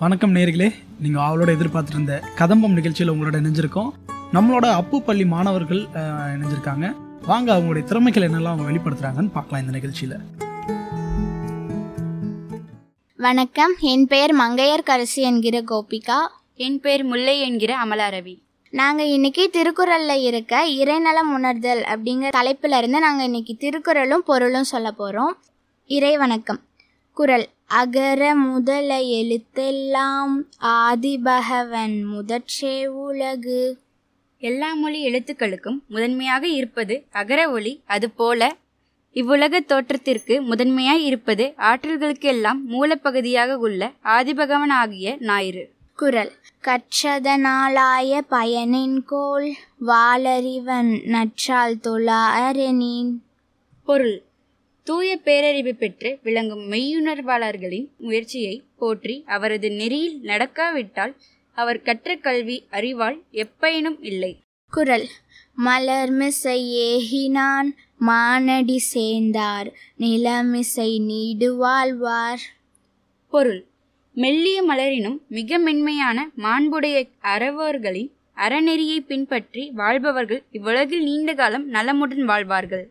வணக்கம் நேர்களே. நீங்கள் அவளோட எதிர்பார்த்துட்டு இருந்த கதம்பம் நிகழ்ச்சியில் உங்களோட இணைஞ்சிருக்கோம். நம்மளோட அப்பு பள்ளி மாணவர்கள் இணைஞ்சிருக்காங்க. வாங்க அவங்களுடைய திறமைகள் என்னெல்லாம் அவங்க வெளிப்படுத்துறாங்கன்னு பார்க்கலாம் இந்த நிகழ்ச்சியில். வணக்கம். என் பெயர் மங்கையர்கரசி என்கிற கோபிகா. என் பேர் முல்லை என்கிற அமலாரவி நாங்கள் இன்னைக்கு திருக்குறளில் இருக்க இறைநலம் உணர்தல் அப்படிங்கிற தலைப்பில் இருந்து நாங்கள் இன்னைக்கு திருக்குறளும் பொருளும் சொல்ல போகிறோம் இறை வணக்கம். குறள். அகர முதல எழுத்தெல்லாம் ஆதிபகவன் முதற்றே உலகு. எல்லா மொழி எழுத்துக்களுக்கும் முதன்மையாக இருப்பது அகர ஒளி அதுபோல இவ்வுலக தோற்றத்திற்கு முதன்மையாய் இருப்பது ஆற்றல்களுக்கெல்லாம் மூலப்பகுதியாக உள்ள ஆதிபகவன் ஆகிய ஞாயிறு. குறள் கற்றதனாலாய பயனின்கோள் வாளறிவன் நற்றால் தொழாரெனின். பொருள். தூய பேரறிவு பெற்று விளங்கும் மெய்யுணர்வாளர்களின் முயற்சியை போற்றி அவரது நெறியில் நடக்காவிட்டால் அவர் கற்ற கல்வி அறிவால் எப்பயனும் இல்லை. குறள் மலர்மிசை ஏகினான் மானடி சேர்ந்தார் நிலமிசை நீடுவாழ்வார் பொருள். மெல்லிய மலரினும் மிக மென்மையான மாண்புடைய அறவர்களின் அறநெறியை பின்பற்றி வாழ்பவர்கள் இவ்வுலகில் நீண்ட காலம் நலமுடன் வாழ்வார்கள்.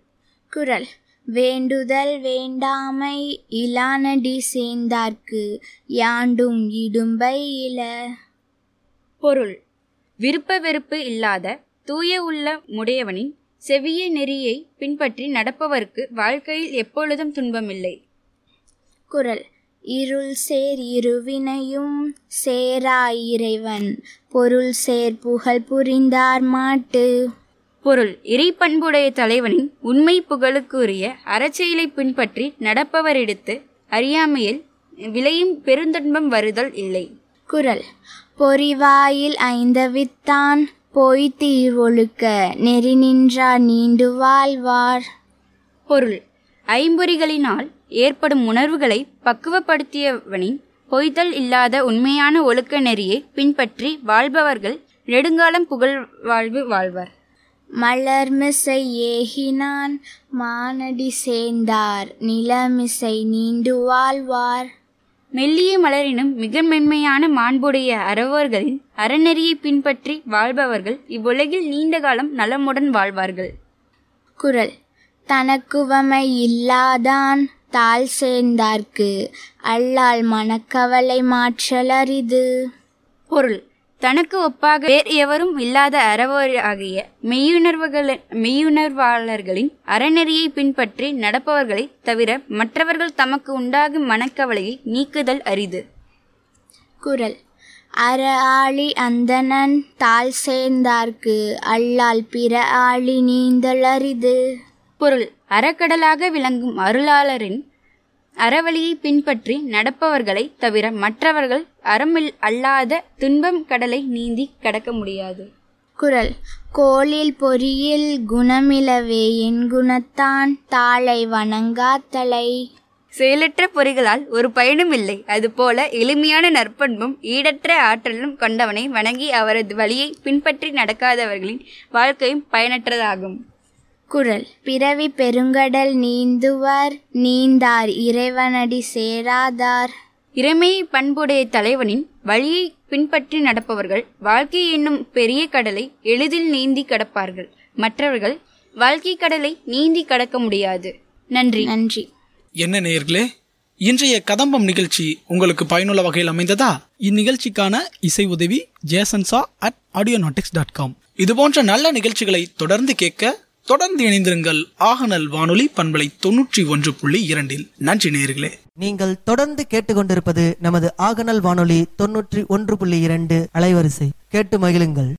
குறள் வேண்டுதல் வேண்டாமை இலானடி சேர்ந்தார்க்கு யாண்டும் இடும்பை இல. பொருள். விருப்ப வெறுப்பு இல்லாத தூய உள்ள முடையவனின் செவிய நெறியை பின்பற்றி நடப்பவர்க்கு வாழ்க்கையில் எப்பொழுதும் துன்பமில்லை. குறள் இருள் சேர் இருவினையும் சேரா இறைவன் பொருள் சேர் புகழ் புரிந்தார் மாட்டு. பொருள் இறைப்பண்புடைய தலைவனின் உண்மை புகழுக்குரிய அறச்செயலை பின்பற்றி நடப்பவரிடத்து அறியாமையில் விளையும் பெருந்துன்பம் வருதல் இல்லை. குறள் பொறிவாயில் ஐந்தவித்தான் பொய்த்தீர் ஒழுக்க நெறி நின்றார் நீண்டு வாழ்வார். பொருள். ஐம்பொறிகளினால் ஏற்படும் உணர்வுகளை பக்குவப்படுத்தியவனின் பொய்தல் இல்லாத உண்மையான ஒழுக்க நெறியை பின்பற்றி வாழ்பவர்கள் நெடுங்காலம் புகழ் வாழ்வு வாழ்வர். மலர்மிசை ஏகினான் மானடி சேர்ந்தார். நிலமிசை நீண்டு வாழ்வார். மெல்லிய மலரினும் மிக மென்மையான மாண்புடைய அறவர்களின் அறநெறியை பின்பற்றி வாழ்பவர்கள் இவ்வுலகில் நீண்ட காலம் நலமுடன் வாழ்வார்கள். குறள் தனக்குவமை இல்லாதான் தாழ் சேர்ந்தார்க்கு. அல்லால் மனக்கவலை மாற்றல் அரிது பொருள். தனக்கு ஒப்பாக வேறு எவரும் இல்லாத அறவர் ஆகிய மெய்யுணர்வுகள மெய்யுணர்வாளர்களின் அறநெறியை பின்பற்றி நடப்பவர்களை தவிர மற்றவர்கள் தமக்கு உண்டாகும் மனக்கவலையை நீக்குதல் அரிது. குறள் அற ஆழி அந்தணன் தாழ் சேர்ந்தார்க்கு அல்லால் பிற ஆழி நீந்தல் அரிது. பொருள். அறக்கடலாக விளங்கும் அருளாளரின் அறவழியை பின்பற்றி நடப்பவர்களை தவிர மற்றவர்கள் அறமில் அல்லாத துன்பம் கடலை நீந்தி கடக்க முடியாது. குறள் கோளில் பொறியில் குணமிலவே என் குணத்தான் தாளை வணங்காத்தலை செயலற்ற பொறிகளால் ஒரு பயனும் இல்லை. அதுபோல எளிமையான நற்பண்பும் ஈடற்ற ஆற்றலும் கொண்டவனை வணங்கி அவரது வழியை பின்பற்றி நடக்காதவர்களின் வாழ்க்கையும் பயனற்றதாகும். குறள் பிறவி பெருங்கடல் நீந்துவர் நீந்தார் இறைவனடி சேராதார். இறைமையை பண்புடைய தலைவனின் வழியை பின்பற்றி நடப்பவர்கள் வாழ்க்கை என்னும் பெரிய கடலை எளிதில் நீந்தி கடப்பார்கள். மற்றவர்கள் வாழ்க்கை கடலை நீந்தி கடக்க முடியாது. நன்றி. நன்றி. என்ன நேயர்களே இன்றைய கதம்பம் நிகழ்ச்சி உங்களுக்கு பயனுள்ள வகையில் அமைந்ததா? இந்நிகழ்ச்சிக்கான இசை உதவி Jason Shaw at Audionautix dot com இது போன்ற நல்ல நிகழ்ச்சிகளை தொடர்ந்து கேட்க தொடர்ந்து இணைந்திருங்கள் ஆகநல் வானொலி பண்பலை தொன்னூற்றி ஒன்று புள்ளி இரண்டில். நன்றி நேர்களே நீங்கள் தொடர்ந்து கேட்டுக்கொண்டிருப்பது நமது ஆகநல் வானொலி தொன்னூற்றி ஒன்று புள்ளி இரண்டு அலைவரிசை. கேட்டு மகிழுங்கள்.